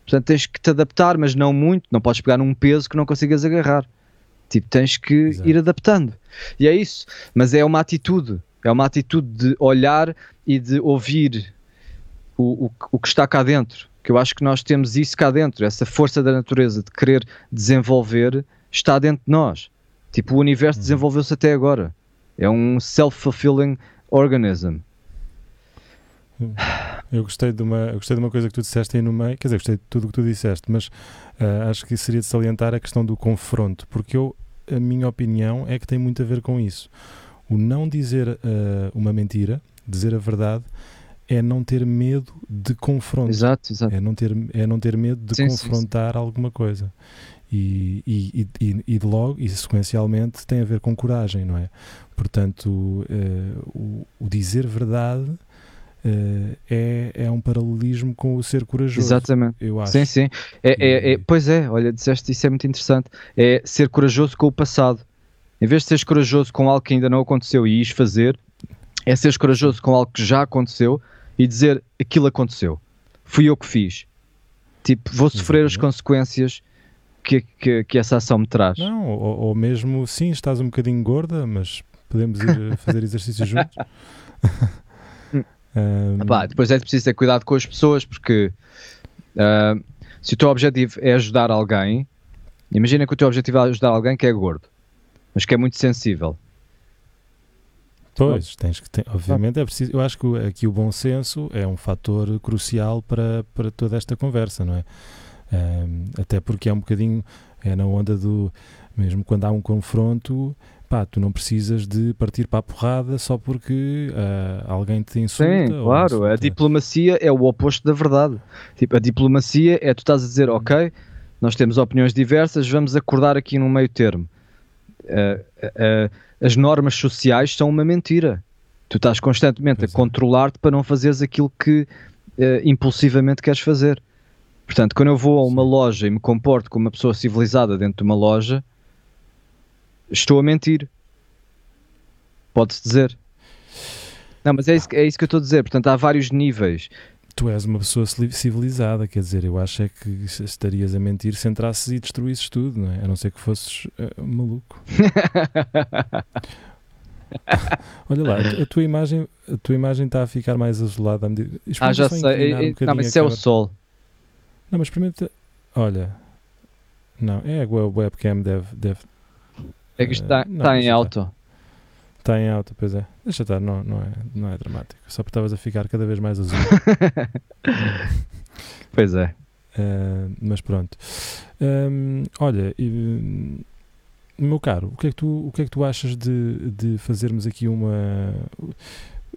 Portanto, tens que te adaptar, mas não muito. Não podes pegar num peso que não consigas agarrar. Tipo, tens que Exato. ir adaptando. E é isso. Mas é uma atitude. É uma atitude de olhar e de ouvir o, o, o que está cá dentro. Que eu acho que nós temos isso cá dentro. Essa força da natureza de querer desenvolver está dentro de nós. Tipo, o universo desenvolveu-se até agora. É um self-fulfilling organism. Eu gostei de uma, eu gostei de uma coisa que tu disseste aí no meio, quer dizer, gostei de tudo o que tu disseste, mas ah, acho que seria de salientar a questão do confronto, porque eu, a minha opinião é que tem muito a ver com isso. O não dizer ah, uma mentira, dizer a verdade, é não ter medo de confronto. Exato, exato. É não ter, é não ter medo de Sim, sim, sim. confrontar alguma coisa. E, e, e, e- logo, e sequencialmente, tem a ver com coragem, não é? Portanto, eh, o, o dizer verdade eh, é, é um paralelismo com o ser corajoso. Exatamente. Eu acho. Sim, sim. É, é- é- pois é, olha, disseste isso é muito interessante. É ser corajoso com o passado. Em vez de seres corajoso com algo que ainda não aconteceu e ires fazer, é seres corajoso com algo que já aconteceu e dizer aquilo aconteceu. Fui eu que fiz. Tipo, vou sofrer as consequências que, que, que essa ação me traz. Não, ou, ou mesmo, sim, estás um bocadinho gorda, mas podemos ir fazer exercício juntos. Ahm, Pá, depois é preciso ter cuidado com as pessoas porque ah, se o teu objetivo é ajudar alguém, imagina que o teu objetivo é ajudar alguém que é gordo, mas que é muito sensível. Pois, tens que ter, obviamente é preciso, eu acho que aqui o bom senso é um fator crucial para, para toda esta conversa, não é? Até porque é um bocadinho, é na onda do, mesmo quando há um confronto, pá, tu não precisas de partir para a porrada só porque uh, alguém te insulta. Sim, claro. Insulta. A diplomacia é o oposto da verdade. Tipo, a diplomacia é tu estás a dizer, ok, nós temos opiniões diversas, vamos acordar aqui no meio termo. Uh, as normas sociais são uma mentira. Tu estás constantemente a é. controlar-te para não fazeres aquilo que impulsivamente queres fazer. Portanto, quando eu vou a uma loja e me comporto como uma pessoa civilizada dentro de uma loja, estou a mentir. Pode-se dizer. Não, mas é isso, é isso que eu estou a dizer. Portanto, há vários níveis. Tu és uma pessoa civilizada, quer dizer, eu acho é que estarias a mentir se entrasses e destruísses tudo, não é? A não ser que fosses uh, maluco. Olha lá, a tua imagem, a tua imagem está a ficar mais azulada. Ah, já sei. Um não, mas isso é o sol. Não, mas experimenta. Olha. Não, é a webcam deve. deve é que está, uh, está em alto. Está em alto, pois é. Deixa estar, não, não, é, não é dramático. Só porque estavas a ficar cada vez mais azul. pois é. Uh, mas pronto. Um, olha, e, meu caro, o que é que tu, o que é que tu achas de, de fazermos aqui uma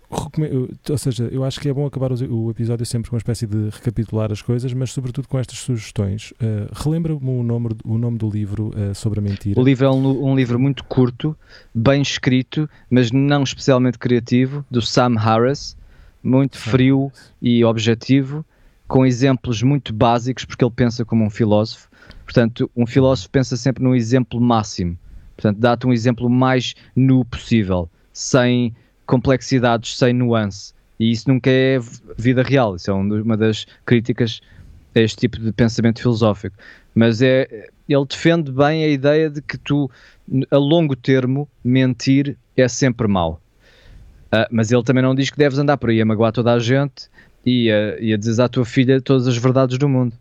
ou seja, eu acho que é bom acabar o episódio sempre com uma espécie de recapitular as coisas, mas sobretudo com estas sugestões. Uh, Relembra-me o nome, o nome do livro uh, sobre a mentira. O livro é um, um, livro muito curto, bem escrito, mas não especialmente criativo, do Sam Harris, muito frio e objetivo, com exemplos muito básicos, porque ele pensa como um filósofo. Portanto, um filósofo pensa sempre no exemplo máximo. Portanto, dá-te um exemplo mais nu possível, sem complexidades sem nuance. E isso nunca é vida real. Isso é uma das críticas a este tipo de pensamento filosófico. Mas é, ele defende bem a ideia de que tu, a longo termo, mentir é sempre mau. Uh, mas ele também não diz que deves andar por aí a magoar toda a gente e a, e a dizer à tua filha todas as verdades do mundo.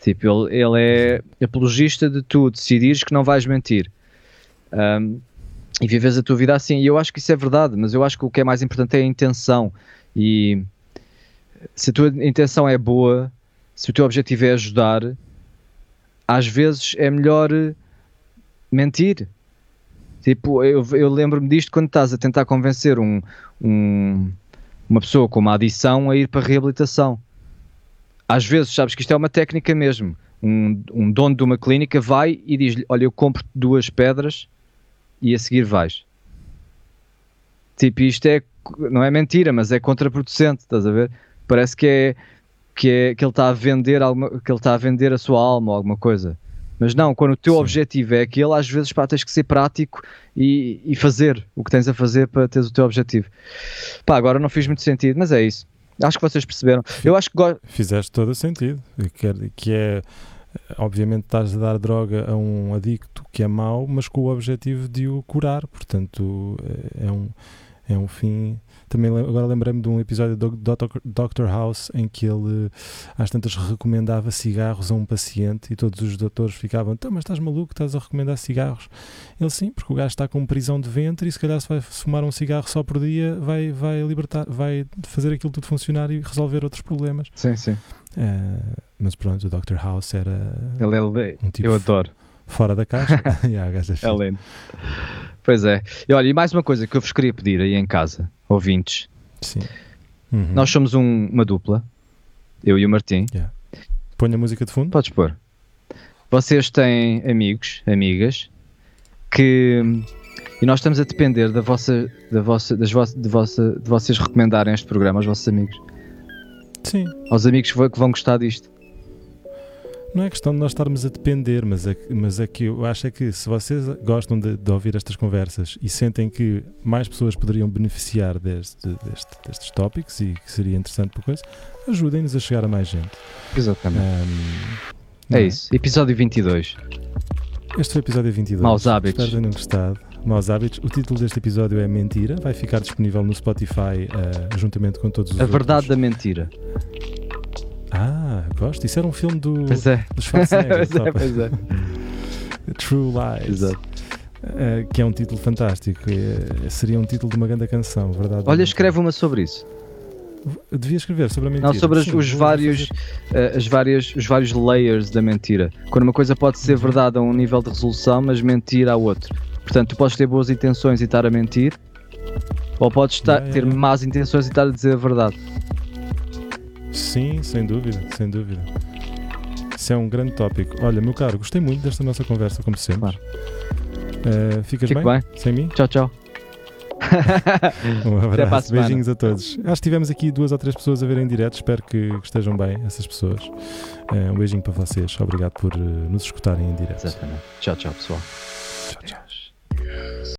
Tipo, ele, ele é apologista de tu decidires que não vais mentir. Um, e vives a tua vida assim. E eu acho que isso é verdade, mas eu acho que o que é mais importante é a intenção. E se a tua intenção é boa, se o teu objetivo é ajudar, às vezes é melhor mentir. Tipo, eu, eu lembro-me disto quando estás a tentar convencer um, um, uma pessoa com uma adição a ir para a reabilitação. Às vezes, sabes que isto é uma técnica mesmo. Um, um dono de uma clínica vai e diz-lhe: Olha, eu compro duas pedras e a seguir vais. Tipo, isto é, não é mentira, mas é contraproducente, estás a ver? Parece que é que, é, que ele está a vender alguma, que ele está a vender a sua alma ou alguma coisa. Mas não, quando o teu Sim. objetivo é aquele, às vezes pá, tens que ser prático e, e fazer o que tens a fazer para teres o teu objetivo. Pá, agora não fiz muito sentido, mas é isso. Acho que vocês perceberam. Eu acho que fizeste todo o sentido, que, que é obviamente estás a dar droga a um adicto que é mau, mas com o objetivo de o curar, portanto é, é um, é um fim. Também agora lembrei-me de um episódio do Dr. House em que ele às tantas recomendava cigarros a um paciente e todos os doutores ficavam, então, mas estás maluco, estás a recomendar cigarros? Ele sim, porque o gajo está com prisão de ventre e se calhar se vai fumar um cigarro só por dia vai, vai libertar, vai fazer aquilo tudo funcionar e resolver outros problemas. Sim, sim. Uh, mas pronto, o Dr. House era. Ele é um tipo eu adoro. Fora da caixa. yeah, é lindo. Pois é. E olha, e mais uma coisa que eu vos queria pedir aí em casa, ouvintes. Sim. Uhum. Nós somos um, uma dupla, eu e o Martim. Yeah. Põe a música de fundo? Podes pôr. Vocês têm amigos, amigas, que. E nós estamos a depender da vossa, da vossa, das vo de, vossa, de vocês recomendarem este programa aos vossos amigos. Sim. Aos amigos que vão gostar disto. Não é questão de nós estarmos a depender, mas é, mas é que eu acho é que se vocês gostam de, de, ouvir estas conversas e sentem que mais pessoas poderiam beneficiar deste, deste, destes tópicos e que seria interessante por coisa, ajudem-nos a chegar a mais gente. Exatamente. Um, é, é, isso. Episódio 22. Este foi o episódio 22. Maus hábitos. Espero tenham gostado. Maus hábitos. O título deste episódio é Mentira. Vai ficar disponível no Spotify uh, juntamente com todos os A outros. verdade da mentira. Ah, gosto. Isso era um filme do, pois é. do Schwarzenegger. pois é, pois é. True Lies. Exato. Uh, que é um título fantástico. Uh, seria um título de uma grande canção, verdade? Olha, escreve uma sobre isso. Devia escrever sobre a mentira. Não, sobre as, Sim, os, vários, uh, as várias, os vários layers da mentira. Quando uma coisa pode ser verdade a um nível de resolução, mas mentira a outro. Portanto, tu podes ter boas intenções e estar a mentir, ou podes estar- ter más intenções e estar a dizer a verdade. Sim, sem dúvida, sem dúvida. Isso é um grande tópico. Olha, meu caro, gostei muito desta nossa conversa, como sempre. Claro. Eh, ficas Fico bem? bem. Sem mim? Tchau, tchau. Um abraço, beijinhos a todos. Acho que tivemos aqui duas ou três pessoas a verem em direto, espero que estejam bem, essas pessoas. Eh, um beijinho para vocês, obrigado por eh, nos escutarem em direto. Exatamente. Tchau, tchau, pessoal.